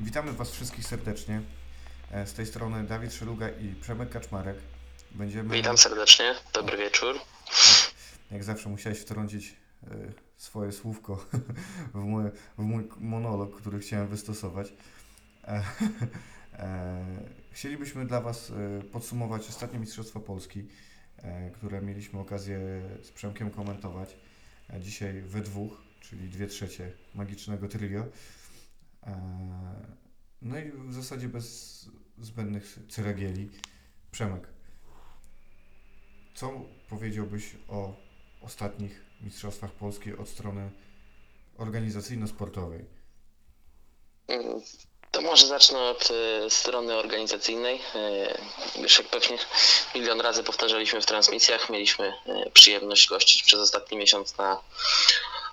Witamy Was wszystkich serdecznie. E, Z tej strony Dawid Szeluga i Przemek Kaczmarek. Będziemy, Witam serdecznie, dobry wieczór. jak zawsze musiałeś wtrącić e, swoje słówko w mój, w mój monolog, który chciałem wystosować. E, Chcielibyśmy dla Was podsumować ostatnie Mistrzostwa Polski, które mieliśmy okazję z Przemkiem komentować. Dzisiaj we dwóch, czyli dwie trzecie magicznego trio. No i w zasadzie bez zbędnych ceregieli. Przemek, co powiedziałbyś o ostatnich Mistrzostwach Polski od strony organizacyjno-sportowej? To może zacznę od e, strony organizacyjnej. E, Już jak pewnie milion razy powtarzaliśmy w transmisjach, mieliśmy e, przyjemność gościć przez ostatni miesiąc na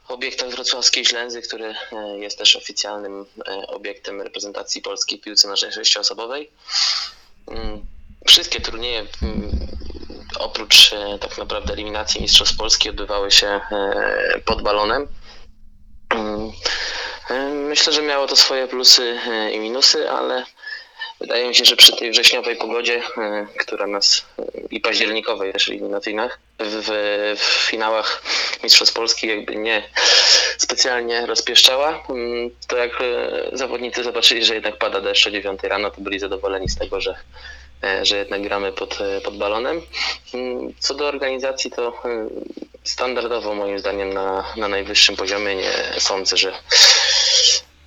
obiektach wrocławskiej Ślęzy, który e, jest też oficjalnym e, obiektem reprezentacji Polski w piłce nożnej sześcioosobowej. Mm, Wszystkie turnieje mm, oprócz e, tak naprawdę eliminacji Mistrzostw Polski odbywały się pod balonem. Mm, Myślę, że miało to swoje plusy i minusy, ale wydaje mi się, że przy tej wrześniowej pogodzie, e, która nas e, i październikowej też eliminacyjnych w, w finałach Mistrzostw Polski jakby nie specjalnie rozpieszczała, mm, to jak e, zawodnicy zobaczyli, że jednak pada deszcz o 9 rano, to byli zadowoleni z tego, że że jednak gramy pod, pod balonem. Mm, Co do organizacji, to standardowo moim zdaniem na, na najwyższym poziomie nie sądzę, że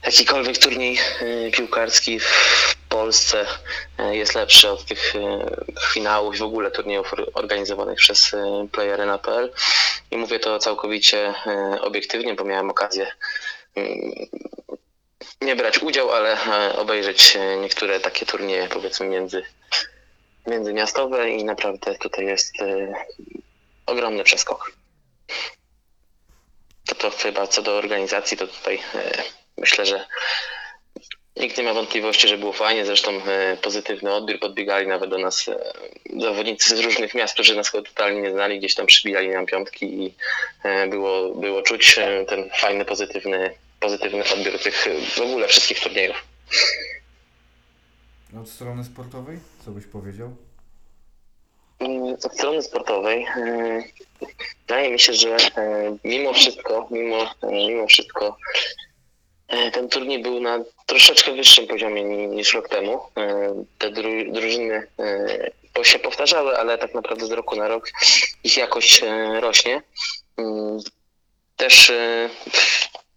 jakikolwiek turniej piłkarski w Polsce e, jest lepszy od tych e, finałów i w ogóle turniejów or- organizowanych przez e, playerena.pl i mówię to całkowicie obiektywnie, bo miałem okazję mm, nie brać udział, ale obejrzeć niektóre takie turnieje powiedzmy między międzymiastowe i naprawdę tutaj jest ogromny przeskok. To, to chyba co do organizacji, to tutaj myślę, że nikt nie ma wątpliwości, że było fajnie. Zresztą e, pozytywny odbiór, podbiegali nawet do nas e, zawodnicy z różnych miast, którzy nas totalnie nie znali, gdzieś tam przybijali nam piątki i e, było, było czuć ten fajny, pozytywny, pozytywny odbiór tych w ogóle wszystkich turniejów. Od strony sportowej, co byś powiedział? Mm, Od strony sportowej wydaje mi się, że mimo wszystko, mimo, mimo wszystko ten turniej był na troszeczkę wyższym poziomie ni- niż rok temu. E, Te dru- drużyny e, się powtarzały, ale tak naprawdę z roku na rok ich jakość e, rośnie. Mm, Też e,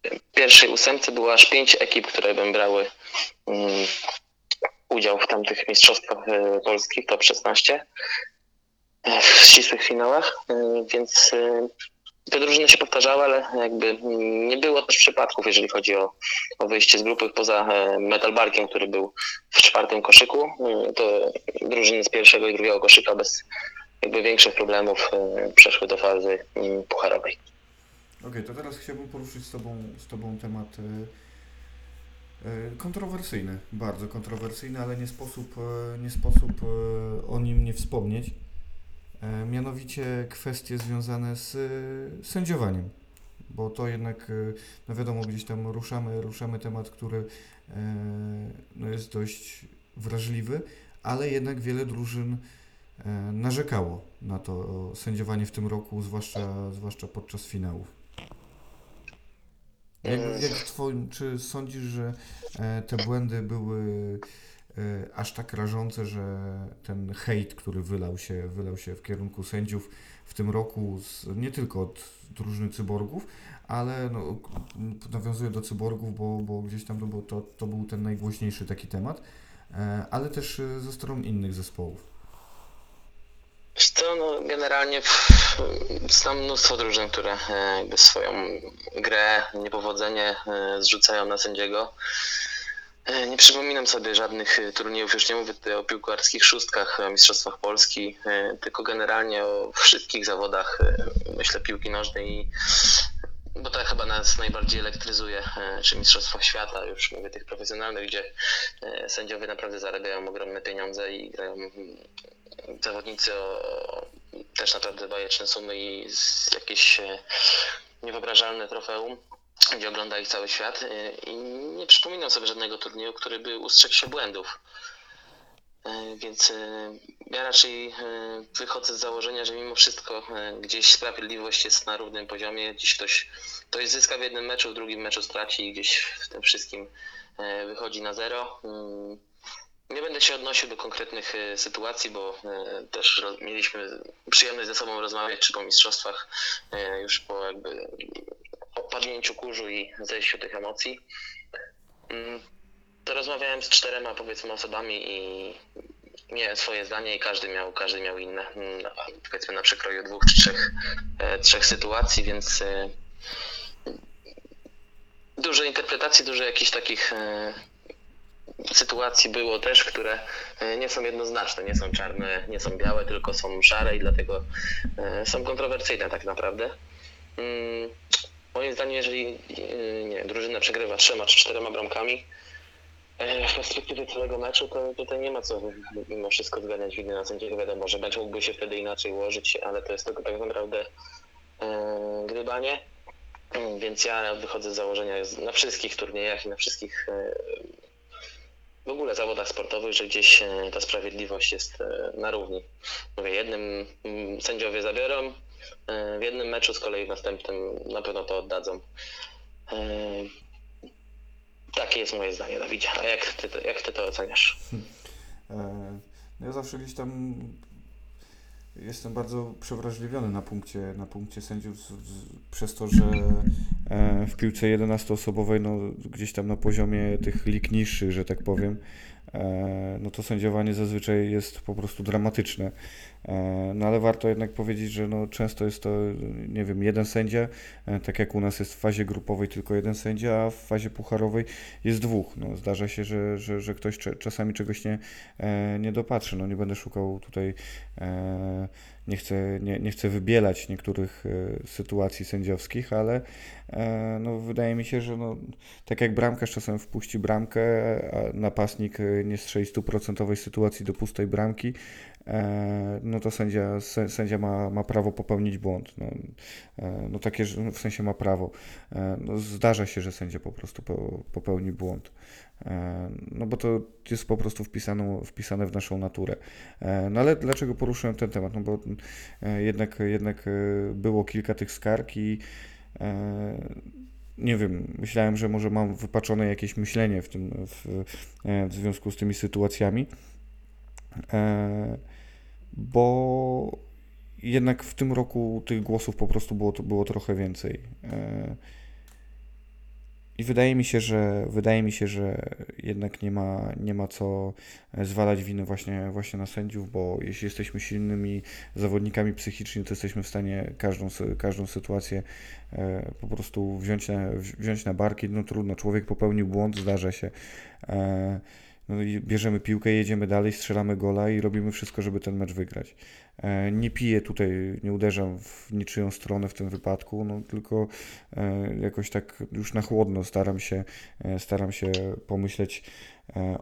w pierwszej ósemce było aż pięć ekip, które brały mm, udział w tamtych mistrzostwach e, polskich, top 16 w ścisłych finałach, więc te drużyny się powtarzały, ale jakby nie było też przypadków, jeżeli chodzi o, o wyjście z grupy poza e, Metalbarkiem, który był w czwartym koszyku, y, to drużyny z pierwszego i drugiego koszyka bez jakby większych problemów y, przeszły do fazy mm, pucharowej. Okej, to teraz chciałbym poruszyć z Tobą, z tobą temat e, e, kontrowersyjny, bardzo kontrowersyjny, ale nie sposób, e, nie sposób e, o nim nie wspomnieć. E, mianowicie kwestie związane z e, sędziowaniem, bo to jednak, e, no wiadomo, gdzieś tam ruszamy, ruszamy temat, który no jest dość wrażliwy, ale jednak wiele drużyn narzekało na to sędziowanie w tym roku, zwłaszcza, zwłaszcza podczas finałów. Jak, jak twoim, czy sądzisz, że te błędy były aż tak rażące, że ten hejt, który wylał się, wylał się w kierunku sędziów w tym roku, z, nie tylko od drużyny cyborgów, ale no, nawiązuję do cyborgów, bo, bo gdzieś tam to, był- to, to był ten najgłośniejszy taki temat, e, ale też e, ze stron innych zespołów. Wiesz co, no generalnie znam mnóstwo drużyn, które e, jakby swoją grę, niepowodzenie zrzucają na sędziego. E, Nie przypominam sobie żadnych e, turniejów, już nie mówię tutaj o piłkarskich szóstkach, Mistrzostwach Polski, e, tylko generalnie o wszystkich zawodach, myślę, piłki nożnej bo to chyba nas najbardziej elektryzuje, czy Mistrzostwach Świata, już mówię tych profesjonalnych, gdzie sędziowie naprawdę zarabiają ogromne pieniądze i grają mm, zawodnicy o też naprawdę bajeczne sumy i jakieś niewyobrażalne trofeum. Gdzie ogląda ich cały świat y, i nie przypominam sobie żadnego turnieju, który by ustrzegł się błędów. Y, Więc y, ja raczej wychodzę z założenia, że mimo wszystko gdzieś sprawiedliwość jest na równym poziomie, gdzieś ktoś, ktoś zyska w jednym meczu, w drugim meczu straci i gdzieś w tym wszystkim wychodzi na zero. Nie będę się odnosił do konkretnych sytuacji, bo też mieliśmy przyjemność ze sobą rozmawiać czy po mistrzostwach, już po jakby opadnięciu kurzu i zejściu tych emocji. Mm, To rozmawiałem z czterema powiedzmy osobami i miałem swoje zdanie i każdy miał, każdy miał inne. Mm, Powiedzmy na przekroju dwóch czy trzech, e, trzech sytuacji, więc e, dużo interpretacji, dużo jakichś takich e, sytuacji było też, które nie są jednoznaczne, nie są czarne, nie są białe, tylko są szare i dlatego są kontrowersyjne tak naprawdę. Moim zdaniem, jeżeli e, nie, drużyna przegrywa trzema czy czterema bramkami e, w perspektywie całego meczu, to tutaj nie ma co mimo wszystko zganiać winy na sędziego. Wiadomo, że mecz mógłby się wtedy inaczej ułożyć, ale to jest tylko tak naprawdę e, gdybanie. Mm, Więc ja wychodzę z założenia na wszystkich turniejach i na wszystkich e, w ogóle zawodach sportowych, że gdzieś ta sprawiedliwość jest na równi. Mówię, jednym mm, sędziowie zabiorą, w jednym meczu z kolei w następnym na pewno to oddadzą. E, Takie jest moje zdanie, Dawidzie. A jak ty, jak ty to oceniasz? E, no ja zawsze gdzieś tam jestem bardzo przewrażliwiony na punkcie, na punkcie sędziów z, z, przez to, że e, w piłce 11-osobowej, no gdzieś tam na poziomie tych lig niższych, że tak powiem, e, no to sędziowanie zazwyczaj jest po prostu dramatyczne. E, no ale warto jednak powiedzieć, że no często jest to, nie wiem, jeden sędzia, e, tak jak u nas jest w fazie grupowej tylko jeden sędzia, a w fazie pucharowej jest dwóch. No, zdarza się, że, że, że ktoś czasami czegoś nie, e, nie dopatrzy. No, nie będę szukał tutaj, nie, chcę, nie, nie chcę wybielać niektórych sytuacji sędziowskich, ale no, wydaje mi się, że no, tak jak bramkarz czasem wpuści bramkę, a napastnik nie strzeli stuprocentowej sytuacji do pustej bramki, no to sędzia, sę- sędzia ma, ma prawo popełnić błąd. No, e, no takie, w sensie ma prawo. E, No, zdarza się, że sędzia po prostu po, popełni błąd. E, No bo to jest po prostu wpisane, wpisane w naszą naturę. E, No ale dlaczego poruszyłem ten temat? No bo e, jednak, jednak e, było kilka tych skarg i e, nie wiem, myślałem, że może mam wypaczone jakieś myślenie w tym, w, e, w związku z tymi sytuacjami, e, bo jednak w tym roku tych głosów po prostu było, było trochę więcej. E, I wydaje mi się, że wydaje mi się, że jednak nie ma, nie ma co zwalać winy właśnie, właśnie na sędziów, bo jeśli jesteśmy silnymi zawodnikami psychicznie, to jesteśmy w stanie każdą, każdą sytuację e, po prostu wziąć na, wzi- wziąć na barki. No trudno, człowiek popełnił błąd, zdarza się. No i bierzemy piłkę, jedziemy dalej, strzelamy gola i robimy wszystko, żeby ten mecz wygrać. E, Nie piję tutaj, nie uderzam w niczyją stronę w tym wypadku, no tylko e, jakoś tak już na chłodno staram się, e, staram się pomyśleć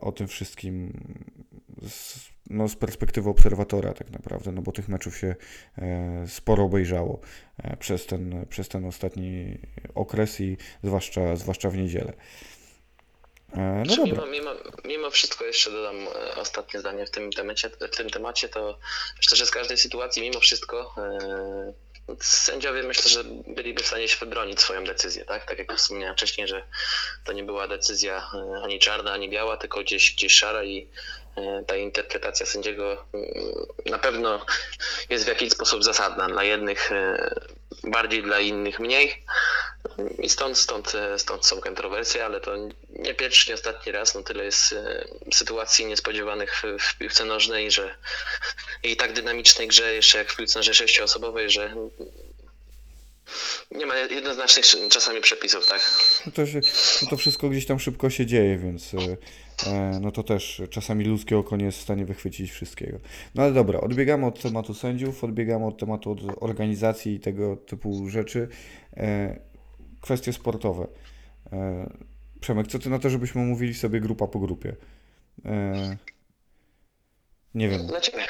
o tym wszystkim z, no, z perspektywy obserwatora tak naprawdę, no bo tych meczów się sporo obejrzało przez ten, przez ten ostatni okres i zwłaszcza, zwłaszcza w niedzielę. E, No mimo, mimo, mimo wszystko jeszcze dodam e, ostatnie zdanie w tym temacie, w tym temacie, to myślę, że z każdej sytuacji mimo wszystko e, sędziowie myślę, że byliby w stanie się wybronić swoją decyzję, tak? Tak jak wspomniałem wcześniej, że to nie była decyzja ani czarna, ani biała, tylko gdzieś, gdzieś szara i ta interpretacja sędziego mm, na pewno jest w jakiś sposób zasadna. Dla jednych e, bardziej, dla innych mniej. I stąd, stąd, e, stąd są kontrowersje, ale to nie pierwszy, nie ostatni raz. No tyle jest e, sytuacji niespodziewanych w, piłce nożnej, że i tak dynamicznej grze, jeszcze jak w piłce nożnej sześcioosobowej, że nie ma jednoznacznych czasami przepisów, tak? No to, się, to wszystko gdzieś tam szybko się dzieje, więc no to też czasami ludzkie oko nie jest w stanie wychwycić wszystkiego. No ale dobra, odbiegamy od tematu sędziów, odbiegamy od tematu od organizacji i tego typu rzeczy. E, kwestie sportowe. E, Przemek, co ty na to, żebyśmy mówili sobie grupa po grupie? E, nie wiem, ciebie.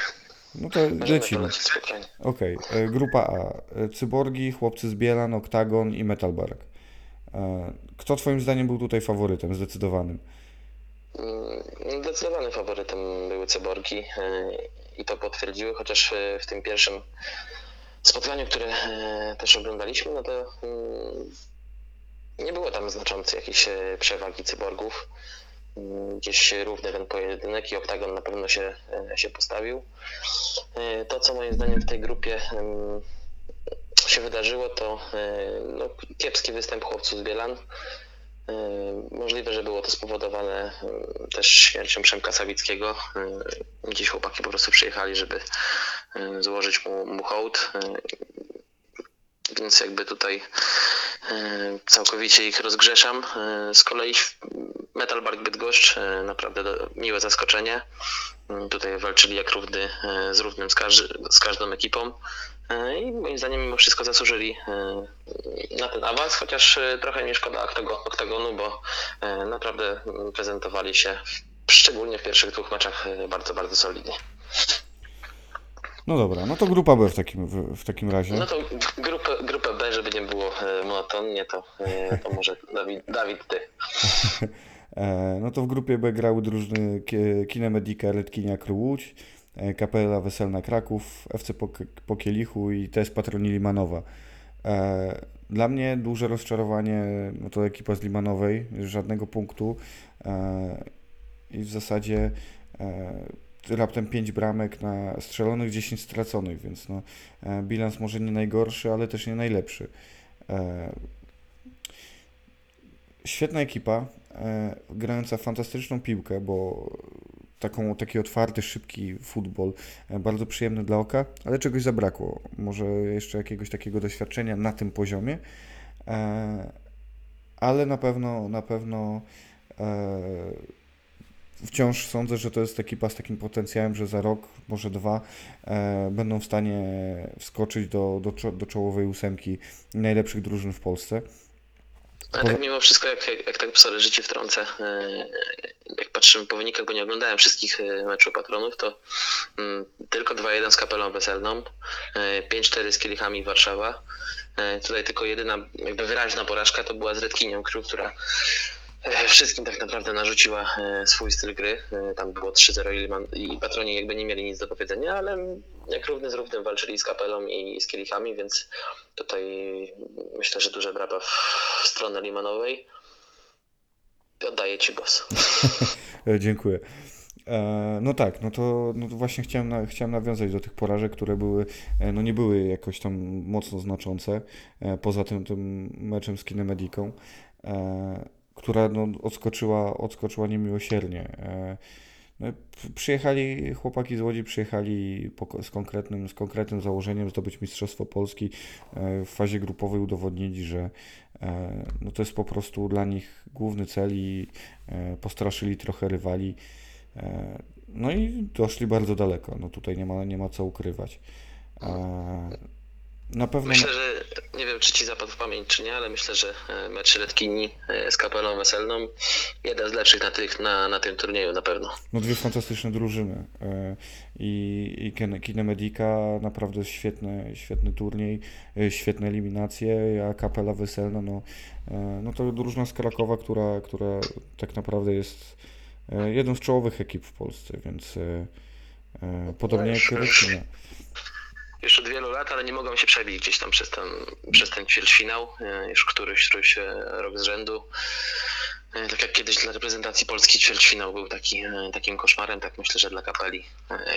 no to Możemy lecimy. Okej, e, grupa A. E, Cyborgi, Chłopcy z Bielan, Oktagon i Metalbark. E, Kto Twoim zdaniem był tutaj faworytem zdecydowanym? Mm, Zdecydowanym faworytem były Cyborgi e, i to potwierdziły, chociaż e, w tym pierwszym spotkaniu, które e, też oglądaliśmy, no to mm, nie było tam znaczącej jakiejś przewagi Cyborgów. Mm, Gdzieś równy ten pojedynek i Oktagon na pewno się, się postawił. To, co moim zdaniem w tej grupie się wydarzyło, to no, kiepski występ chłopców z Bielan. Możliwe, że było to spowodowane też śmiercią Przemka Sawickiego. Gdzieś chłopaki po prostu przyjechali, żeby złożyć mu, mu hołd. Więc jakby tutaj całkowicie ich rozgrzeszam. Z kolei Metal Bark Bydgoszcz naprawdę miłe zaskoczenie. Tutaj walczyli jak równy z równym z, każ- z każdą ekipą. E, I moim zdaniem mimo wszystko zasłużyli e, na ten awans, chociaż e, trochę mi szkoda oktago- oktagonu, bo naprawdę prezentowali się szczególnie w pierwszych dwóch meczach bardzo, bardzo solidnie. No dobra, no to grupa B w takim, w, takim razie. No to grupę, grupę B, żeby nie było monotonnie, to, to może Dawid, Dawid ty. No to w grupie B grały drużyny Kinemedika Redkinia Łódź, Kapela Weselna Kraków, FC Pok- Pokielichu i TS Patroni Limanowa. E, Dla mnie duże rozczarowanie no to ekipa z Limanowej, żadnego punktu e, i w zasadzie e, raptem 5 bramek na strzelonych, 10 straconych, więc no, e, bilans może nie najgorszy, ale też nie najlepszy. E, Świetna ekipa, e, grająca fantastyczną piłkę, bo taką, taki otwarty, szybki futbol, e, bardzo przyjemny dla oka, ale czegoś zabrakło. Może jeszcze jakiegoś takiego doświadczenia na tym poziomie, e, ale na pewno, na pewno e, wciąż sądzę, że to jest ekipa z takim potencjałem, że za rok, może dwa, będą w stanie wskoczyć do, do, do czołowej ósemki najlepszych drużyn w Polsce. Ale tak mimo wszystko, jak, jak, jak tak sorry, że ci wtrącę, e, jak patrzymy po wynikach, bo nie oglądałem wszystkich e, meczów patronów, to mm, tylko 2-1 z kapelą weselną, e, 5-4 z kielichami Warszawa. E, Tutaj tylko jedyna jakby wyraźna porażka to była z Redkinią która e, wszystkim tak naprawdę narzuciła e, swój styl gry. E, Tam było 3-0 i patroni jakby nie mieli nic do powiedzenia, ale jak równy z równym walczyli z kapelą i z kielichami, więc tutaj myślę, że duże brawa w stronę Limanowej. Oddaję Ci głos. E, Dziękuję. E, No tak, no to, no to właśnie chciałem, chciałem nawiązać do tych porażek, które były, e, no nie były jakoś tam mocno znaczące, e, poza tym, tym meczem z Kinemediką, e, która no, odskoczyła, odskoczyła niemiłosiernie. E, No, przyjechali, chłopaki z Łodzi przyjechali po, z, konkretnym, z konkretnym założeniem zdobyć Mistrzostwo Polski. E, W fazie grupowej udowodnili, że e, no, to jest po prostu dla nich główny cel i postraszyli trochę rywali. No i doszli bardzo daleko. No tutaj nie ma, nie ma co ukrywać. Na pewno. Myślę, że nie wiem, czy Ci zapadł w pamięć, czy nie, ale myślę, że e, mecz Redkini e, z kapelą weselną jeden z lepszych na, tych, na, na tym turnieju na pewno. No dwie fantastyczne drużyny e, i, i Ken- Kinemedika naprawdę świetny, świetny turniej, świetne eliminacje, a Kapela Weselna no, no to drużyna z Krakowa, która, która tak naprawdę jest jedną z czołowych ekip w Polsce, więc podobnie jak Redkina. Już od wielu lat, ale nie mogą się przebić gdzieś tam przez ten, przez ten ćwierćfinał, e, już któryś, któryś rok z rzędu. E, Tak jak kiedyś dla reprezentacji Polski ćwierćfinał był taki, e, takim koszmarem, tak myślę, że dla kapeli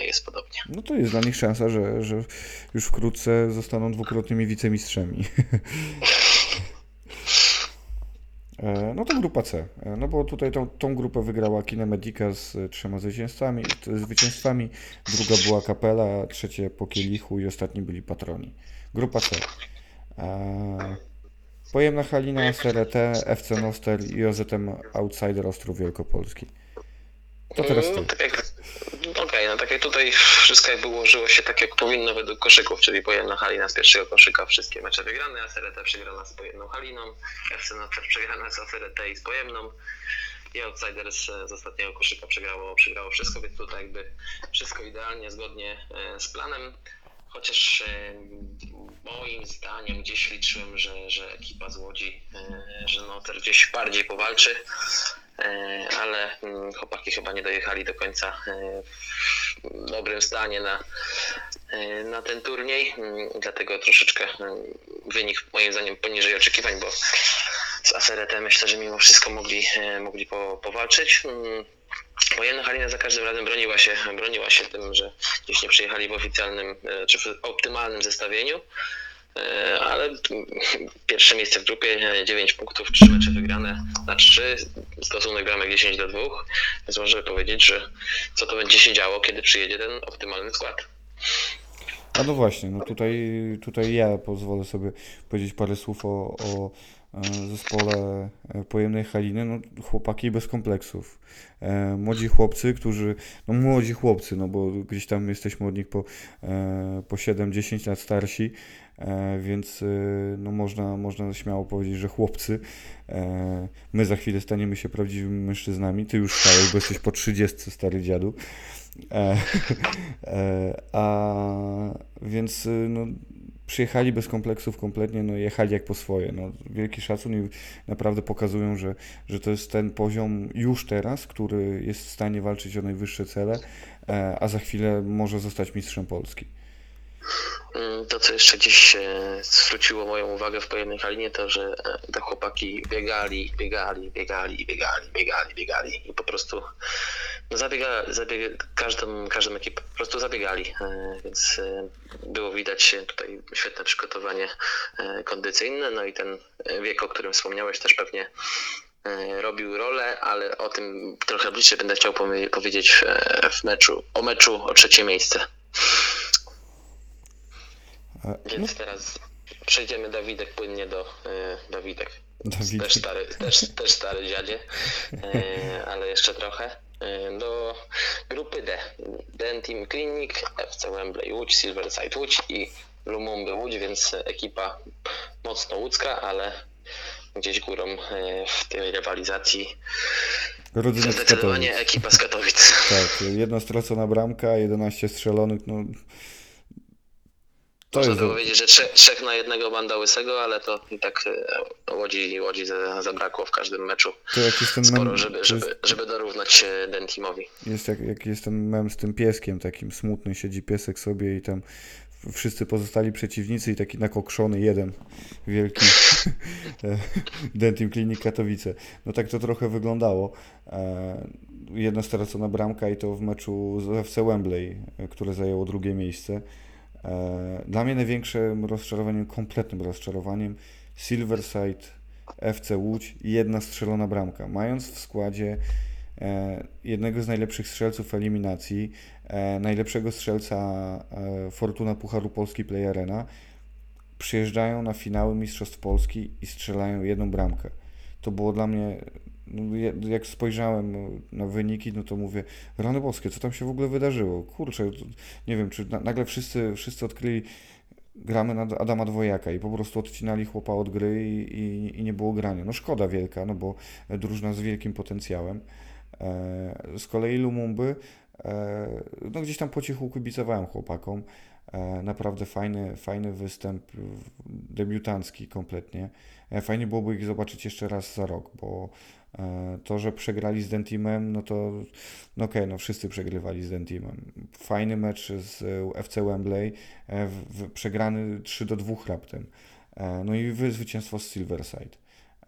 jest podobnie. No to jest dla nich szansa, że, że już wkrótce zostaną dwukrotnymi wicemistrzami. E, No to grupa C. E, No bo tutaj tą, tą grupę wygrała Kinemedica z e, trzema zwycięstwami, zwycięstwami, druga była Kapela, trzecie po Kielichu i ostatni byli Patroni. Grupa C. Pojemna Halina, SRT, FC Noster i OZM Outsider Ostrów Wielkopolski. To teraz ty. Mm, Tak jak, okej, no tak jak tutaj wszystko jakby ułożyło się tak jak powinno według koszyków, czyli pojemna Halina z pierwszego koszyka, wszystkie mecze wygrane, SRT przegrana z pojemną Haliną, FC Nocer przegrana z SRT i z pojemną i Outsiders e, z ostatniego koszyka przegrało, przegrało wszystko, więc tutaj jakby wszystko idealnie, zgodnie e, z planem. chociaż e, moim zdaniem gdzieś liczyłem, że, że ekipa z Łodzi, że Noter gdzieś bardziej powalczy, ale mm, chłopaki chyba nie dojechali do końca e, w dobrym stanie na, e, na ten turniej, mm, dlatego troszeczkę mm, wynik moim zdaniem poniżej oczekiwań, bo z Aseretem myślę, że mimo wszystko mogli, e, mogli po, powalczyć. Wojenna Halina za każdym razem broniła się, broniła się tym, że gdzieś nie przyjechali w oficjalnym e, czy w optymalnym zestawieniu. E, Ale pierwsze miejsce w grupie, 9 punktów, 3 mecze wygrane na 3, stosunek bramek 10 do 2. Więc możemy powiedzieć, że co to będzie się działo, kiedy przyjedzie ten optymalny skład. A no właśnie, no tutaj, tutaj ja pozwolę sobie powiedzieć parę słów o, o zespole e, pojemnej Haliny. No, chłopaki bez kompleksów. E, młodzi chłopcy, którzy, no młodzi chłopcy, no bo gdzieś tam jesteśmy od nich po, e, po 7-10 lat starsi, e, więc e, no można, można śmiało powiedzieć, że chłopcy. E, my za chwilę staniemy się prawdziwymi mężczyznami. Ty już stałeś, bo jesteś po 30, stary dziadu. E, e, a więc no, przyjechali bez kompleksów kompletnie, no jechali jak po swoje. No, wielki szacun i naprawdę pokazują, że, że to jest ten poziom już teraz, który jest w stanie walczyć o najwyższe cele, e, a za chwilę może zostać mistrzem Polski. Mm, To, co jeszcze gdzieś zwróciło moją uwagę w pojemnej halinie, to że e, te chłopaki biegali, biegali, biegali, biegali, biegali, biegali i po prostu no zabiega, zabiega, każdą, każdą ekipę po prostu zabiegali, e, więc e, było widać tutaj świetne przygotowanie e, kondycyjne, no i ten wiek, o którym wspomniałeś też pewnie robił rolę, ale o tym trochę bliżej będę chciał powie- powiedzieć w meczu, o meczu o trzecie miejsce. No, Więc teraz przejdziemy Dawidek płynnie do Dawidek. Dawid, Też stary, też, też stary dziadzie, ale jeszcze trochę. E, do grupy D. Den Team Clinic, FC Wembley Łódź, Silverside Łódź i Lumumby Łódź, więc ekipa mocno łódzka, ale gdzieś górą e, w tej rywalizacji rodzynek z zdecydowanie Katowic. ekipa z Katowic. Tak, jedna stracona bramka, 11 strzelonych, no to Można powiedzieć, że trzech, trzech na jednego banda łysego, ale to i tak e, Łodzi, Łodzi za- zabrakło w każdym meczu. To jak jest ten sporo, mem, żeby, jest- żeby, żeby dorównać e, Dentimowi. Jest jak, jak jest ten mem z tym pieskiem takim smutny, siedzi piesek sobie i tam wszyscy pozostali przeciwnicy i taki nakokszony jeden wielki e, Dentim Klinik Katowice. No tak to trochę wyglądało. E, Jedna stracona bramka i to w meczu z FC Wembley, które zajęło drugie miejsce. E, Dla mnie największym rozczarowaniem, kompletnym rozczarowaniem Silverside FC Łódź i jedna strzelona bramka. Mając w składzie e, jednego z najlepszych strzelców eliminacji, e, najlepszego strzelca Fortuna Pucharu Polski Play Arena, przyjeżdżają na finały Mistrzostw Polski i strzelają jedną bramkę. To było dla mnie, jak spojrzałem na wyniki, no to mówię, rany boskie, co tam się w ogóle wydarzyło? Kurczę, nie wiem, czy na, nagle wszyscy, wszyscy odkryli, gramy na Adama Dwojaka i po prostu odcinali chłopa od gry i, i, i nie było grania. No szkoda wielka, no bo drużyna z wielkim potencjałem. E, z kolei Lumumby, e, no gdzieś tam po cichu kibicowałem chłopakom. E, naprawdę fajny, fajny występ, debiutancki kompletnie. Fajnie byłoby ich zobaczyć jeszcze raz za rok, bo to, że przegrali z Dentimem, no to no okej, no wszyscy przegrywali z Dentimem. Fajny mecz z e, FC Wembley, e, w, w, przegrany 3 do 2 raptem. E, no i wy- zwycięstwo z Silverside.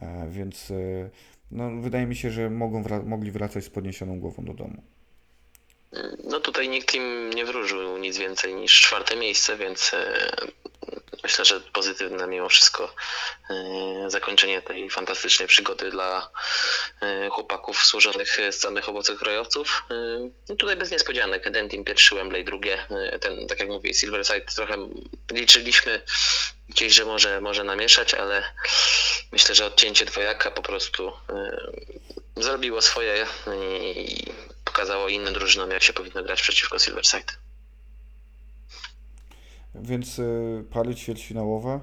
E, więc e, no, wydaje mi się, że mogą wra- mogli wracać z podniesioną głową do domu. No tutaj nikt im nie wróżył nic więcej niż czwarte miejsce, więc e, myślę, że pozytywne mimo wszystko e, zakończenie tej fantastycznej przygody dla e, chłopaków służonych z samych owoców krajowców. E, No tutaj bez niespodzianek. Dentim pierwszy, Wembley drugie. Ten, tak jak mówię, Silverside trochę liczyliśmy gdzieś, że może, może namieszać, ale myślę, że odcięcie dwojaka po prostu zrobiło swoje i pokazało innym drużynom, jak się powinno grać przeciwko Silverside. Więc y, pary ćwierćfinałowe.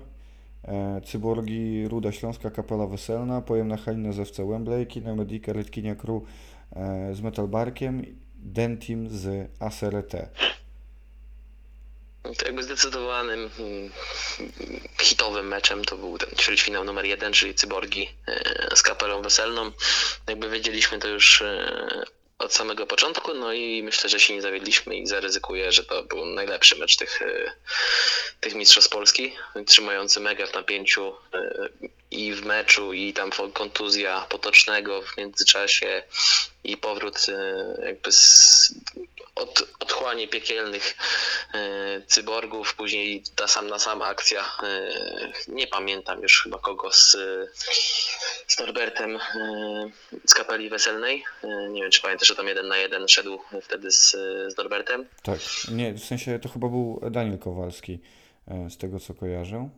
E, Cyborgi Ruda Śląska, Kapela Weselna, Pojemna Halina z FC Wembley, Kina Medica, Redkinia Crew z Metalbarkiem, Dentim z ASRT. To jakby zdecydowanym mm, hitowym meczem to był ten ćwierćfinał numer jeden, czyli Cyborgi e, z kapelą weselną. Jakby wiedzieliśmy to już e, od samego początku, no i myślę, że się nie zawiedliśmy i zaryzykuję, że to był najlepszy mecz tych, e, tych mistrzostw Polski, trzymający mega w napięciu e, i w meczu, i tam kontuzja potocznego w międzyczasie i powrót e, jakby z od, otchłani piekielnych e, cyborgów, później ta sam na sam akcja, e, nie pamiętam już chyba kogo z, z Norbertem e, z kapeli weselnej, e, nie wiem czy pamiętasz, że tam jeden na jeden szedł wtedy z, z Norbertem. Tak, nie, w sensie to chyba był Daniel Kowalski, e, z tego co kojarzę.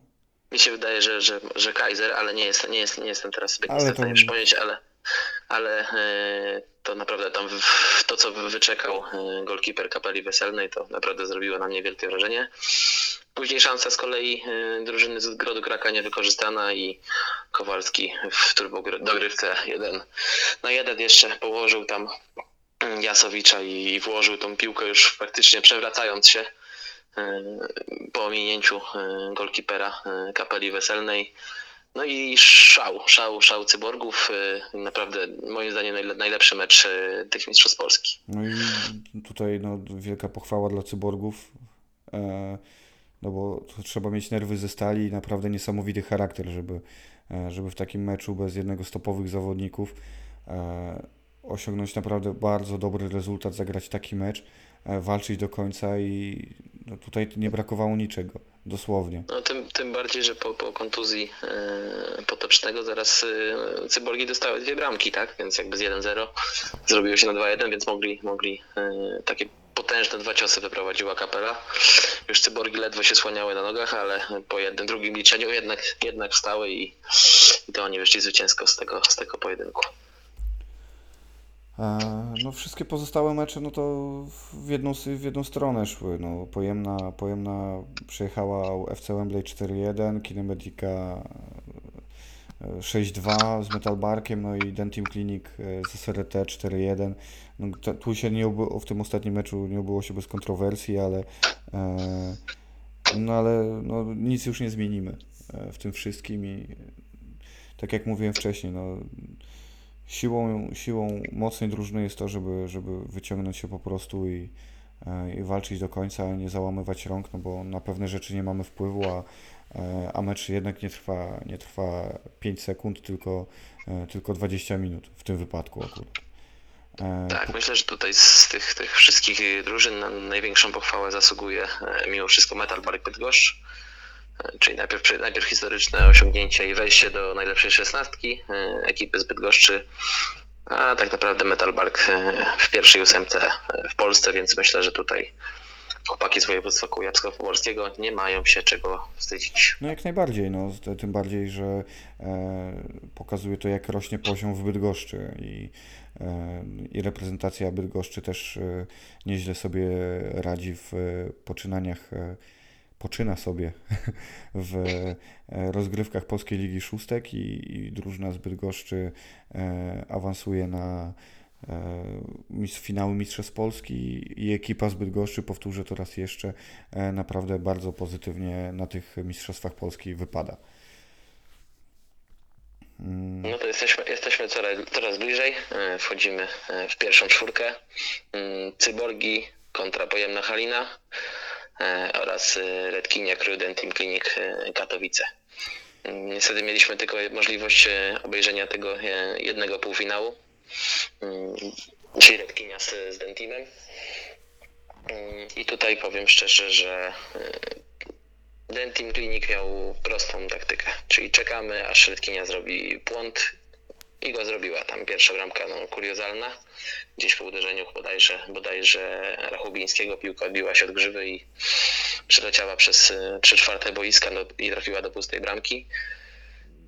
Mi się wydaje, że, że, że Kaiser, ale nie, jest, nie, jest, nie jestem teraz sobie Ale ale to- w stanie przypomnieć, ale, ale e, to naprawdę tam w, to, co wyczekał e, golkiper kapeli weselnej, to naprawdę zrobiło na mnie wielkie wrażenie. Później szansa z kolei e, drużyny z Grodu Kraka niewykorzystana i Kowalski w turbodogrywce jeden na jeden jeszcze położył tam mm, Jasowicza i włożył tą piłkę już praktycznie przewracając się e, po ominięciu e, golkipera e, kapeli weselnej. No i szał, szał, szał cyborgów. e, Naprawdę moim zdaniem najle- najlepszy mecz e, tych mistrzostw Polski. No i tutaj no, wielka pochwała dla cyborgów, e, no bo trzeba mieć nerwy ze stali i naprawdę niesamowity charakter, żeby, e, żeby w takim meczu bez jednego z topowych zawodników e, osiągnąć naprawdę bardzo dobry rezultat, zagrać taki mecz, walczyć do końca i no, tutaj nie brakowało niczego, dosłownie. No, tym, tym bardziej, że po, po kontuzji e, potocznego zaraz e, cyborgi dostały dwie bramki, tak? Więc jakby z 1-0 zrobiło się na 2-1, więc mogli, mogli e, takie potężne dwa ciosy wyprowadziła kapela. Już cyborgi ledwo się słaniały na nogach, ale po jednym, drugim liczeniu jednak, jednak wstały i, i to oni wyszli zwycięsko z tego, z tego pojedynku. E, No wszystkie pozostałe mecze no to w jedną, w jedną stronę szły. No, pojemna, pojemna przejechała FC Wembley 4-1, Kinemedica e, 6-2 z Metalbarkiem, no i Dentim Clinic e, z SRT 4-1. No, tu się nie obyło, w tym ostatnim meczu nie obyło się bez kontrowersji, ale e, no ale no, nic już nie zmienimy e, w tym wszystkim i tak jak mówiłem wcześniej, no siłą, siłą mocnej drużyny jest to, żeby, żeby wyciągnąć się po prostu i, e, i walczyć do końca, nie załamywać rąk, no bo na pewne rzeczy nie mamy wpływu, a, e, a mecz jednak nie trwa, nie trwa 5 sekund, tylko, e, tylko 20 minut w tym wypadku akurat. Tak, myślę, że tutaj z tych, tych wszystkich drużyn na największą pochwałę zasługuje mimo wszystko Metal Bark Bydgoszcz, czyli najpierw, najpierw historyczne osiągnięcie i wejście do najlepszej szesnastki e, ekipy z Bydgoszczy, a tak naprawdę Metal Bark e, w pierwszej ósemce e, w Polsce, więc myślę, że tutaj chłopaki z województwa kujawsko-pomorskiego nie mają się czego wstydzić. No jak najbardziej, no, tym bardziej, że e, pokazuje to, jak rośnie poziom w Bydgoszczy i, e, i reprezentacja Bydgoszczy też e, nieźle sobie radzi w poczynaniach, e, poczyna sobie w e, rozgrywkach Polskiej Ligi Szóstek i, i drużyna z Bydgoszczy e, awansuje na e, finały Mistrzostw Polski i ekipa z Bydgoszczy, powtórzę to raz jeszcze, naprawdę bardzo pozytywnie na tych Mistrzostwach Polski wypada. Mm, No to jesteśmy, jesteśmy coraz, coraz bliżej. Wchodzimy w pierwszą czwórkę. Mm, Cyborgi kontra Pojemna Halina oraz e, Redkinia Cruden Team Clinic e, Katowice. Niestety mieliśmy tylko możliwość e, obejrzenia tego e, jednego półfinału, mm, czyli Redkinia z, z Dentimem. Mm, I tutaj powiem szczerze, że e, Dentim Clinic miał prostą taktykę, czyli czekamy, aż Redkinia zrobi błąd i go zrobiła. Tam pierwsza bramka no, kuriozalna, gdzieś po uderzeniu bodajże, bodajże Rachubińskiego piłka odbiła się od grzywy i przeleciała przez y, trzy czwarte boiska no, i trafiła do pustej bramki.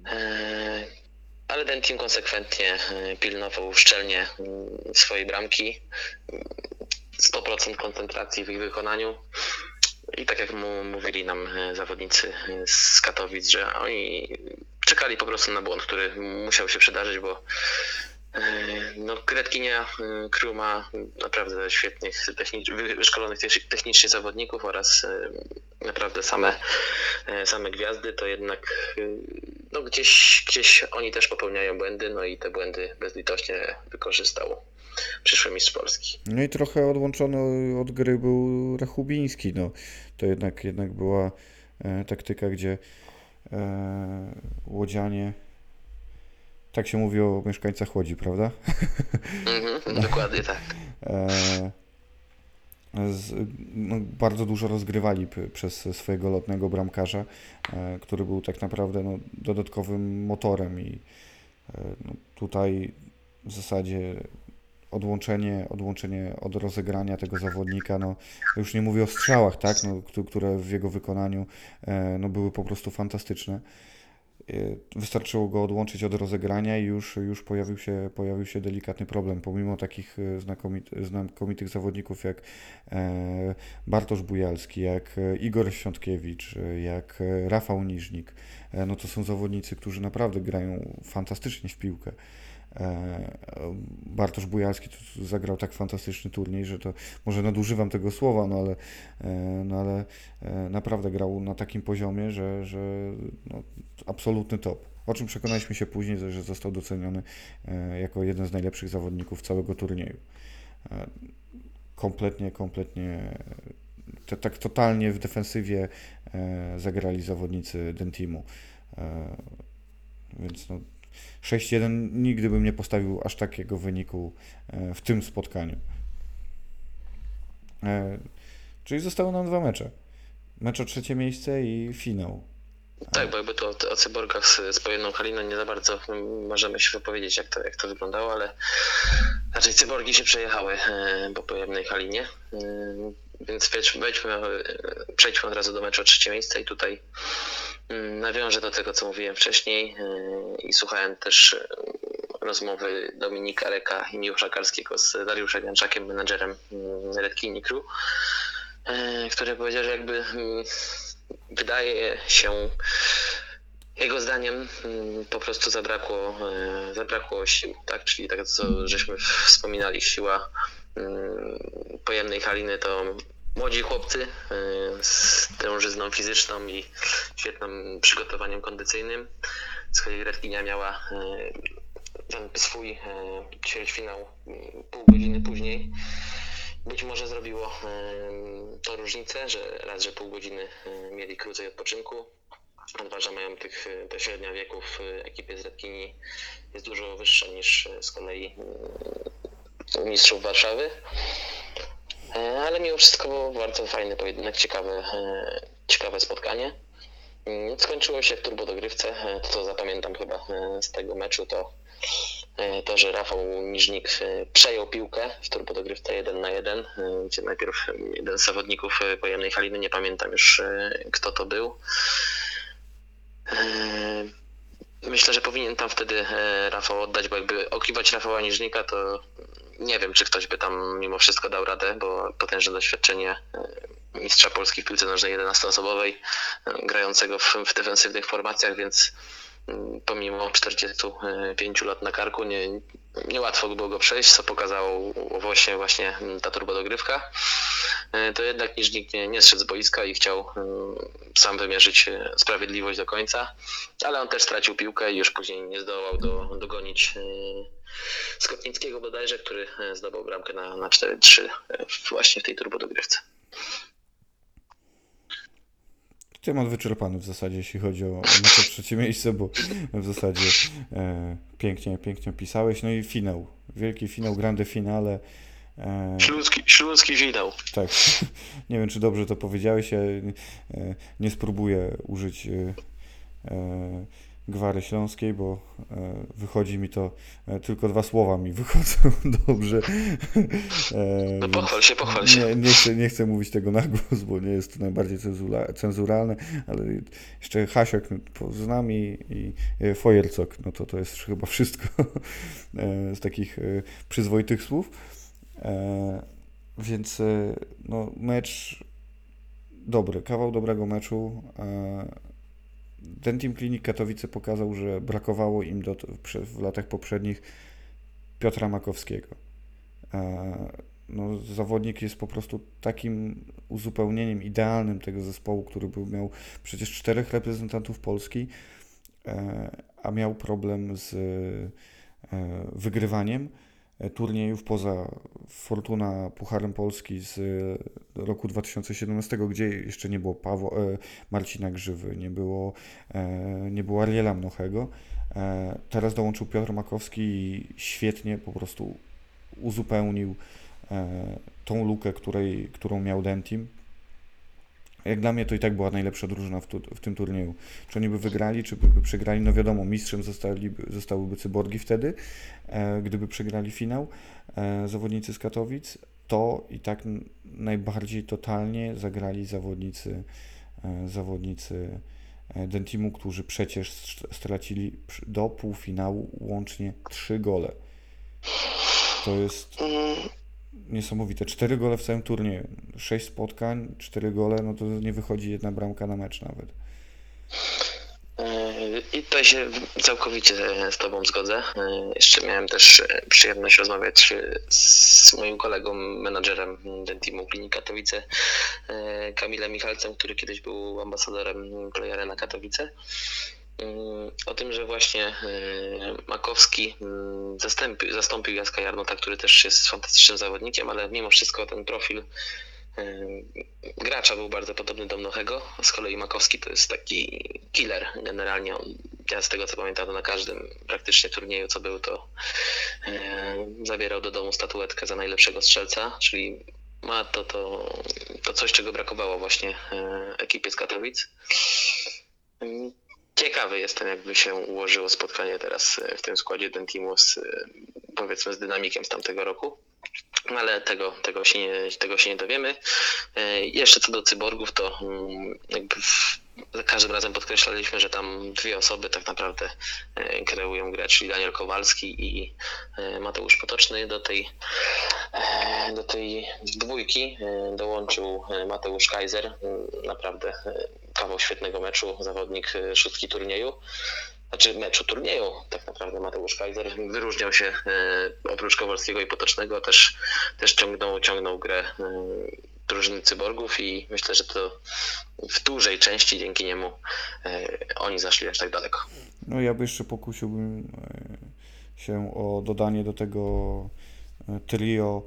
Eee, Ale Dentim konsekwentnie y, pilnował szczelnie y, swojej bramki. 100% koncentracji w ich wykonaniu. I tak jak mu, mówili nam e, zawodnicy e, z Katowic, że oni czekali po prostu na błąd, który musiał się przydarzyć, bo No, Kredkinia Crew ma naprawdę świetnych, wyszkolonych technicznie zawodników oraz naprawdę same, same gwiazdy, to jednak no, gdzieś, gdzieś oni też popełniają błędy, no i te błędy bezlitośnie wykorzystał przyszły mistrz Polski. No i trochę odłączony od gry był Rachubiński, no to jednak, jednak była e, taktyka, gdzie e, łodzianie tak się mówi o mieszkańcach Łodzi, prawda? Mhm, dokładnie tak. E, z, no, bardzo dużo rozgrywali przez swojego lotnego bramkarza, e, który był tak naprawdę no, dodatkowym motorem i e, no, tutaj w zasadzie odłączenie, odłączenie od rozegrania tego zawodnika, no już nie mówię o strzałach, tak, no, które w jego wykonaniu e, no, były po prostu fantastyczne. E, wystarczyło go odłączyć od rozegrania i już, już pojawił, się, pojawił się delikatny problem. Pomimo takich e, znakomit, znakomitych zawodników jak Bartosz Bujalski, jak Igor Świątkiewicz, jak Rafał Niżnik, no to są zawodnicy, którzy naprawdę grają fantastycznie w piłkę. E, Bartosz Bujalski zagrał tak fantastyczny turniej, że to może nadużywam tego słowa, no ale, e, no ale e, naprawdę grał na takim poziomie, że, że no, absolutny top. O czym przekonaliśmy się później, że został doceniony jako jeden z najlepszych zawodników całego turnieju. Kompletnie, kompletnie, tak totalnie w defensywie zagrali zawodnicy Dentimu. Więc no, 6-1 nigdy bym nie postawił aż takiego wyniku e, w tym spotkaniu. E, czyli zostały nam dwa mecze. Mecz o trzecie miejsce i finał. Tak, bo jakby to o cyborgach z, z pojedną Haliną nie za bardzo możemy się wypowiedzieć, jak to, jak to wyglądało, ale raczej cyborgi się przejechały e, po pojemnej Halinie. Więc wejdźmy, przejdźmy od razu do meczu o trzecie miejsce i tutaj Mm, nawiążę do tego, co mówiłem wcześniej i słuchałem też rozmowy Dominika Reka i Miłosza Karskiego z Dariuszem Janczakiem, menadżerem y, Red Kini Crew, który powiedział, że jakby mm, wydaje się jego zdaniem mm, po prostu zabrakło, zabrakło sił, tak? Czyli tak co żeśmy wspominali, siła pojemnej Haliny to młodzi chłopcy y, z tężyzną fizyczną i świetnym przygotowaniem kondycyjnym. Z kolei Redkinia miała ten swój ćwierćfinał pół godziny później. Być może zrobiło to różnicę, że raz, że pół godziny mieli krócej odpoczynku, a dwa, że mają tych, ta średnia wieków w ekipie z Redkini jest dużo wyższa niż z kolei mistrzów Warszawy. E, ale mimo wszystko było bardzo fajny pojedynek, ciekawe, e, ciekawe spotkanie. Mm, skończyło się w turbodogrywce, e, to co zapamiętam chyba z tego meczu to to, że Rafał Niżnik przejął piłkę w turbodogrywce 1 na 1, gdzie najpierw jeden z zawodników pojemnej Haliny, nie pamiętam już kto to był. Myślę, że powinien tam wtedy Rafał oddać, bo jakby okiwać Rafała Niżnika to nie wiem, czy ktoś by tam mimo wszystko dał radę, bo potężne doświadczenie e, mistrza Polski w piłce nożnej 11-osobowej, e, grającego w, w defensywnych formacjach, więc pomimo 45 lat na karku nie, niełatwo było go przejść, co pokazało właśnie, właśnie ta turbodogrywka. E, to jednak Niżnik nie, nie zszedł z boiska i chciał sam wymierzyć sprawiedliwość do końca, ale on też stracił piłkę i już później nie zdołał do, dogonić Skotnickiego bodajże, który e, zdobył bramkę na, na 4-3 e, właśnie w tej turbodogrywce. Temat wyczerpany w zasadzie, jeśli chodzi o nasze trzecie miejsce, bo w zasadzie e, pięknie, pięknie pisałeś. No i finał, wielki finał, grande finale. E, śląski, śląski finał. Tak, nie wiem czy dobrze to powiedziałeś, ja e, nie spróbuję użyć e, e Gwary Śląskiej, bo e, wychodzi mi to, e, tylko dwa słowa mi wychodzą dobrze. E, no pochwal się, pochwal się. Nie, nie, chcę, nie chcę mówić tego na głos, bo nie jest to najbardziej cenzura, cenzuralne, ale jeszcze Hasiok z nami i Fojercok, no to to jest chyba wszystko z takich przyzwoitych słów. Więc no, mecz dobry, kawał dobrego meczu ten Team Klinik Katowice pokazał, że brakowało im do, w latach poprzednich Piotra Makowskiego. No, zawodnik jest po prostu takim uzupełnieniem idealnym tego zespołu, który był, miał przecież czterech reprezentantów Polski, a miał problem z wygrywaniem turniejów poza Fortuna Pucharem Polski z roku 2017, gdzie jeszcze nie było Paweł, e, Marcina Grzywy, nie było, e, nie było Ariela Mnochego. E, teraz dołączył Piotr Makowski i świetnie po prostu uzupełnił tą lukę, której, którą miał Dentim. Jak dla mnie to i tak była najlepsza drużyna w, tu, w tym turnieju. Czy oni by wygrali, czy by, by przegrali, no wiadomo, mistrzem zostali, zostałyby cyborgi wtedy, e, gdyby przegrali finał e, zawodnicy z Katowic, to i tak najbardziej totalnie zagrali zawodnicy, e, zawodnicy e, Dentimu, którzy przecież stracili do półfinału łącznie trzy gole. To jest mm niesamowite. Cztery gole w całym turnieju. Sześć spotkań, cztery gole, no to nie wychodzi jedna bramka na mecz nawet. I tutaj się całkowicie z Tobą zgodzę. Jeszcze miałem też przyjemność rozmawiać z moim kolegą, menadżerem Dentimu Klinik Katowice, Kamilem Michalcem, który kiedyś był ambasadorem Playera na Katowice o tym, że właśnie e, Makowski mm, zastąpił, zastąpił Jaska Jarnota, który też jest fantastycznym zawodnikiem, ale mimo wszystko ten profil e, gracza był bardzo podobny do Mnochego. Z kolei Makowski to jest taki killer generalnie. Ja z tego co pamiętam, na każdym praktycznie turnieju, co był, to e, zabierał do domu statuetkę za najlepszego strzelca, czyli ma to, to, to coś, czego brakowało właśnie ekipie z Katowic. Ciekawy jestem, jakby się ułożyło spotkanie teraz e, w tym składzie Dentimu z, e, powiedzmy, z dynamikiem z tamtego roku. Ale tego, tego, się nie, tego się nie dowiemy. E, jeszcze co do cyborgów, to mm, jakby w, za każdym razem podkreślaliśmy, że tam dwie osoby tak naprawdę kreują grę, czyli Daniel Kowalski i Mateusz Potoczny. Do tej, do tej dwójki dołączył Mateusz Kaiser. Naprawdę kawał świetnego meczu, zawodnik e, szóstki turnieju. Znaczy meczu turnieju, tak naprawdę Mateusz Kaiser wyróżniał się e, oprócz Kowalskiego i Potocznego, też, też ciągnął, ciągnął grę e, drużyny cyborgów i myślę, że to w dużej części dzięki niemu oni zaszli aż tak daleko. No ja by jeszcze pokusiłbym się o dodanie do tego trio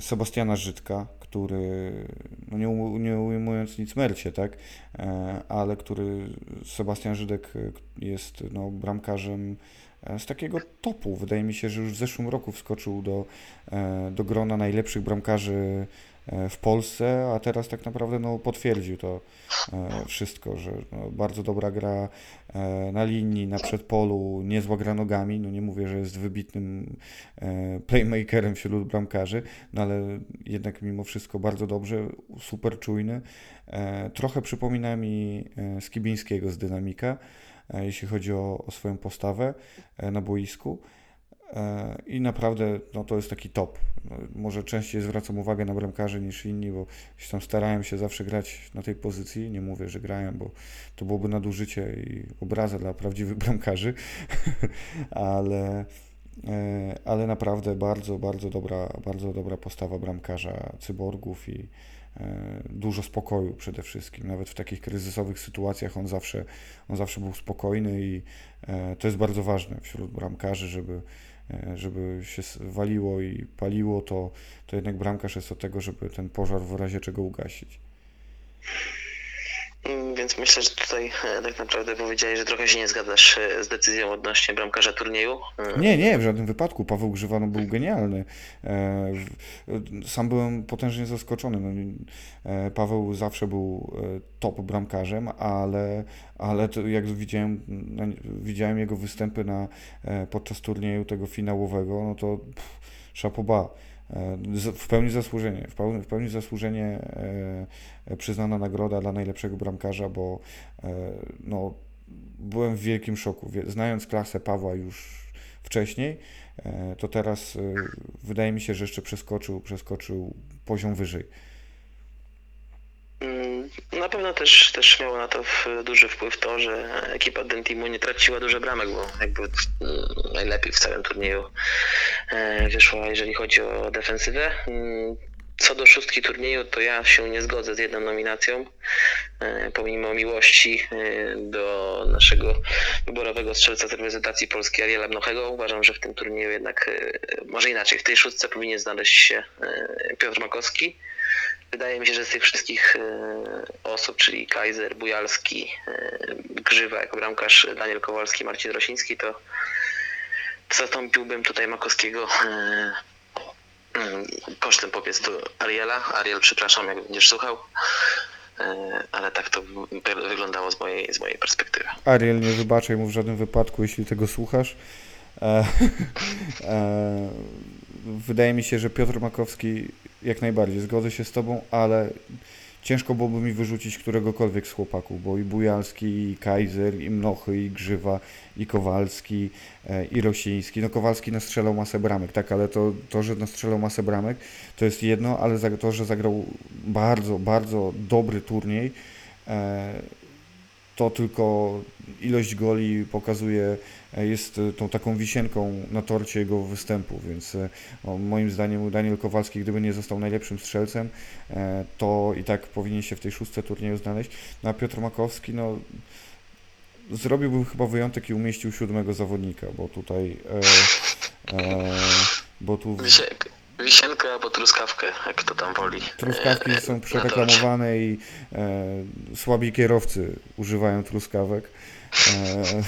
Sebastiana Żydka, który, no nie, nie ujmując nic Mercie, tak, e, ale który, Sebastian Żydek jest no, bramkarzem e, z takiego topu. Wydaje mi się, że już w zeszłym roku wskoczył do, e, do grona najlepszych bramkarzy E, w Polsce, a teraz tak naprawdę no, potwierdził to e, wszystko, że no, bardzo dobra gra e, na linii, na przedpolu, niezła gra nogami, no nie mówię, że jest wybitnym playmakerem wśród bramkarzy, no ale jednak mimo wszystko bardzo dobrze, super czujny. Trochę przypomina mi Skibińskiego z Dynamika, jeśli chodzi o, o swoją postawę na boisku. E, I naprawdę no, to jest taki top. No, może częściej zwracam uwagę na bramkarzy niż inni, bo tam starałem się zawsze grać na tej pozycji. Nie mówię, że grałem, bo to byłoby nadużycie i obraza dla prawdziwych bramkarzy, ale, e, ale naprawdę bardzo, bardzo dobra, bardzo dobra postawa bramkarza cyborgów i e, dużo spokoju przede wszystkim. Nawet w takich kryzysowych sytuacjach on zawsze, on zawsze był spokojny i to jest bardzo ważne wśród bramkarzy, żeby żeby się waliło i paliło, to, to jednak bramkarz jest od tego, żeby ten pożar w razie czego ugasić. Mm, więc myślę, że tutaj e, tak naprawdę powiedziałeś, że trochę się nie zgadzasz e, z decyzją odnośnie bramkarza turnieju. Mm. Nie, nie, w żadnym wypadku. Paweł Grzywano był genialny. Sam byłem potężnie zaskoczony. No, Paweł zawsze był top bramkarzem, ale, ale jak widziałem, no, widziałem jego występy na, podczas turnieju tego finałowego, no to szapoba w pełni zasłużenie, w pełni, zasłużenie e, przyznana nagroda dla najlepszego bramkarza, bo e, no, byłem w wielkim szoku. Znając klasę Pawła już wcześniej, e, to teraz wydaje mi się, że jeszcze przeskoczył, przeskoczył poziom wyżej. Pewno też, też miało na to duży wpływ to, że ekipa Dentimu nie traciła dużo bramek, bo jakby mm, najlepiej w całym turnieju e, wyszła, jeżeli chodzi o defensywę. Mm, Co do szóstki turnieju, to ja się nie zgodzę z jedną nominacją. E, Pomimo miłości e, do naszego wyborowego strzelca z reprezentacji Polski Ariela Mnochego, uważam, że w tym turnieju jednak, e, może inaczej, w tej szóstce powinien znaleźć się e, Piotr Makowski. Wydaje mi się, że z tych wszystkich e, osób, czyli Kaiser, Bujalski, e, Grzywa jako bramkarz, Daniel Kowalski, Marcin Rosiński, to zastąpiłbym tutaj Makowskiego e, kosztem po prostu Ariela. Ariel, przepraszam, jak będziesz słuchał, ale tak to wy- wyglądało z mojej, z mojej perspektywy. Ariel, nie wybaczaj mu w żadnym wypadku, jeśli tego słuchasz. E, e, wydaje mi się, że Piotr Makowski jak najbardziej zgodzę się z Tobą, ale ciężko byłoby mi wyrzucić któregokolwiek z chłopaków, bo i Bujalski, i Kaiser, i Mnochy, i Grzywa, i Kowalski, e, i Rosiński. No Kowalski nastrzelał masę bramek, tak, ale to, to że nastrzelał masę bramek, to jest jedno, ale to, że zagrał bardzo, bardzo dobry turniej, e, to tylko ilość goli pokazuje, e, jest e, tą taką wisienką na torcie jego występu, więc e, o, moim zdaniem Daniel Kowalski, gdyby nie został najlepszym strzelcem, to i tak powinien się w tej szóstce turnieju znaleźć. No a Piotr Makowski, no zrobiłbym chyba wyjątek i umieścił siódmego zawodnika, bo tutaj e, e, bo tu wisienkę albo truskawkę, jak kto tam woli. truskawki E, są na torcie. przereklamowane i e, słabi kierowcy używają truskawek e,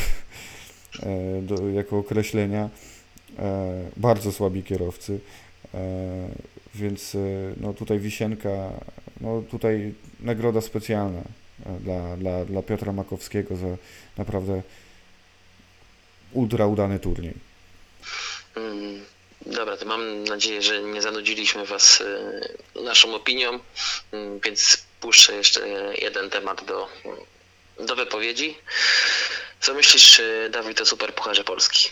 e, do, jako określenia. E, bardzo słabi kierowcy. E, więc no tutaj wisienka, no tutaj nagroda specjalna dla, dla, dla Piotra Makowskiego za naprawdę ultra udany turniej. Mm, Dobra, to mam nadzieję, że nie zanudziliśmy Was e, naszą opinią, mm, więc puszczę jeszcze jeden temat do, do wypowiedzi. Co myślisz, e, Dawid, o Superpucharze Polski?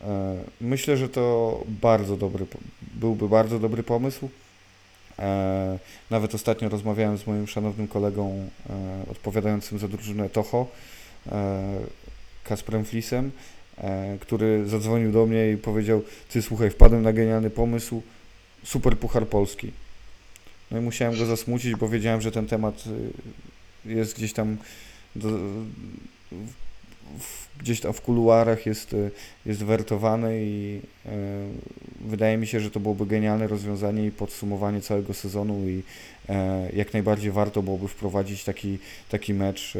E, Myślę, że to bardzo dobry, byłby bardzo dobry pomysł. E, Nawet ostatnio rozmawiałem z moim szanownym kolegą e, odpowiadającym za drużynę Toho, Kasprem Flisem, który zadzwonił do mnie i powiedział: Ty słuchaj, wpadłem na genialny pomysł, super Puchar Polski. No i musiałem go zasmucić, bo wiedziałem, że ten temat y, jest gdzieś tam do, w, gdzieś tam w kuluarach jest, y, jest wertowany i e, wydaje mi się, że to byłoby genialne rozwiązanie i podsumowanie całego sezonu i e, jak najbardziej warto byłoby wprowadzić taki, taki mecz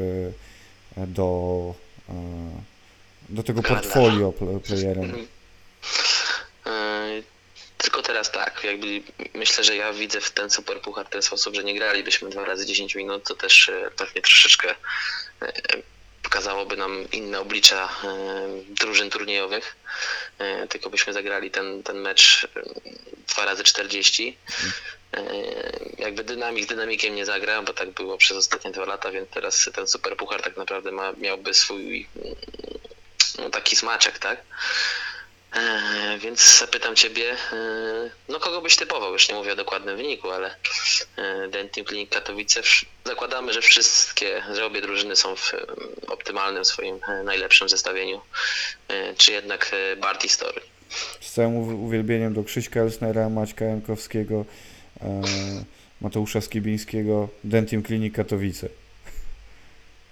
e, do, e, do tego portfolio pl- playerem. Mhm. E, Tylko teraz tak, jakby myślę, że ja widzę w ten Superpuchar w ten sposób, że nie gralibyśmy dwa razy 10 minut, to też e, pewnie troszeczkę e, pokazałoby nam inne oblicza drużyn turniejowych. Tylko byśmy zagrali ten, ten mecz dwa razy 40. E, Jakby dynamik z dynamikiem nie zagra, bo tak było przez ostatnie dwa lata, więc teraz ten Superpuchar tak naprawdę ma, miałby swój no, taki smaczek, tak? E, więc zapytam Ciebie, e, no kogo byś typował? Już nie mówię o dokładnym wyniku, ale e, Dentim Clinic Katowice, zakładamy, że wszystkie, że obie drużyny są w optymalnym swoim e, najlepszym zestawieniu, e, czy jednak e, Barty Story? Z całym uw- uwielbieniem do Krzyśka Elsnera, Maćka Jankowskiego, e, Mateusza Skibińskiego, Dentim Klinik Katowice.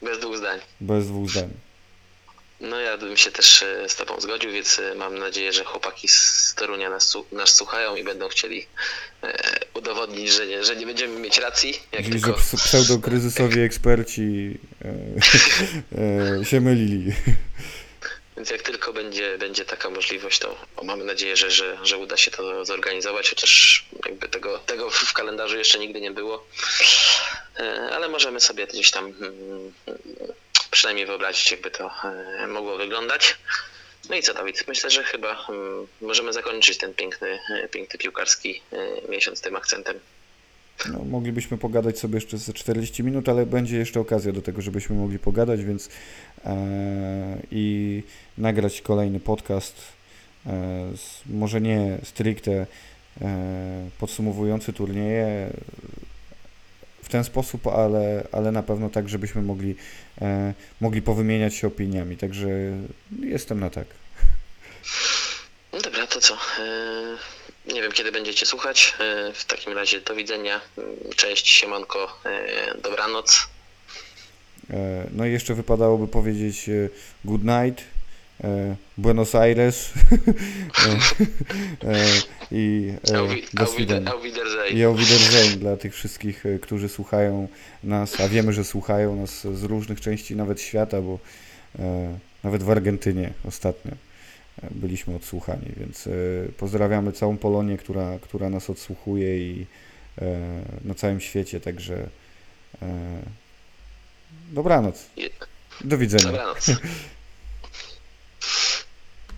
Bez dwóch zdań. Bez dwóch zdań. No ja bym się też e, z Tobą zgodził, więc e, mam nadzieję, że chłopaki z Torunia nas, nas słuchają i będą chcieli e, udowodnić, że nie, że nie będziemy mieć racji, jak że tylko... pseudokryzysowi eksperci się mylili. Więc jak tylko będzie, będzie taka możliwość, to mamy nadzieję, że, że, że uda się to zorganizować, chociaż jakby tego, tego w kalendarzu jeszcze nigdy nie było. Ale możemy sobie gdzieś tam mm, przynajmniej wyobrazić, jakby to e, mogło wyglądać. No i co Dawid, myślę, że chyba mm, możemy zakończyć ten piękny, e, piękny piłkarski e, miesiąc tym akcentem. No, moglibyśmy pogadać sobie jeszcze ze 40 minut, ale będzie jeszcze okazja do tego, żebyśmy mogli pogadać, więc e, i nagrać kolejny podcast. E, z, może nie stricte e, podsumowujący turnieje. W ten sposób, ale, ale na pewno tak, żebyśmy mogli, e, mogli powymieniać się opiniami. Także jestem na tak. No dobra, to co? E, Nie wiem, kiedy będziecie słuchać. E, W takim razie do widzenia. Cześć, siemanko, e, dobranoc. No i jeszcze wypadałoby powiedzieć good night, Buenos Aires e, e, i e, do Wiedersehen. I auf Wiedersehen dla tych wszystkich, e, którzy słuchają nas, a wiemy, że słuchają nas z różnych części nawet świata, bo e, nawet w Argentynie ostatnio e, byliśmy odsłuchani, więc e, pozdrawiamy całą Polonię, która, która nas odsłuchuje i e, na całym świecie, także e, dobranoc, do widzenia. Dobranoc.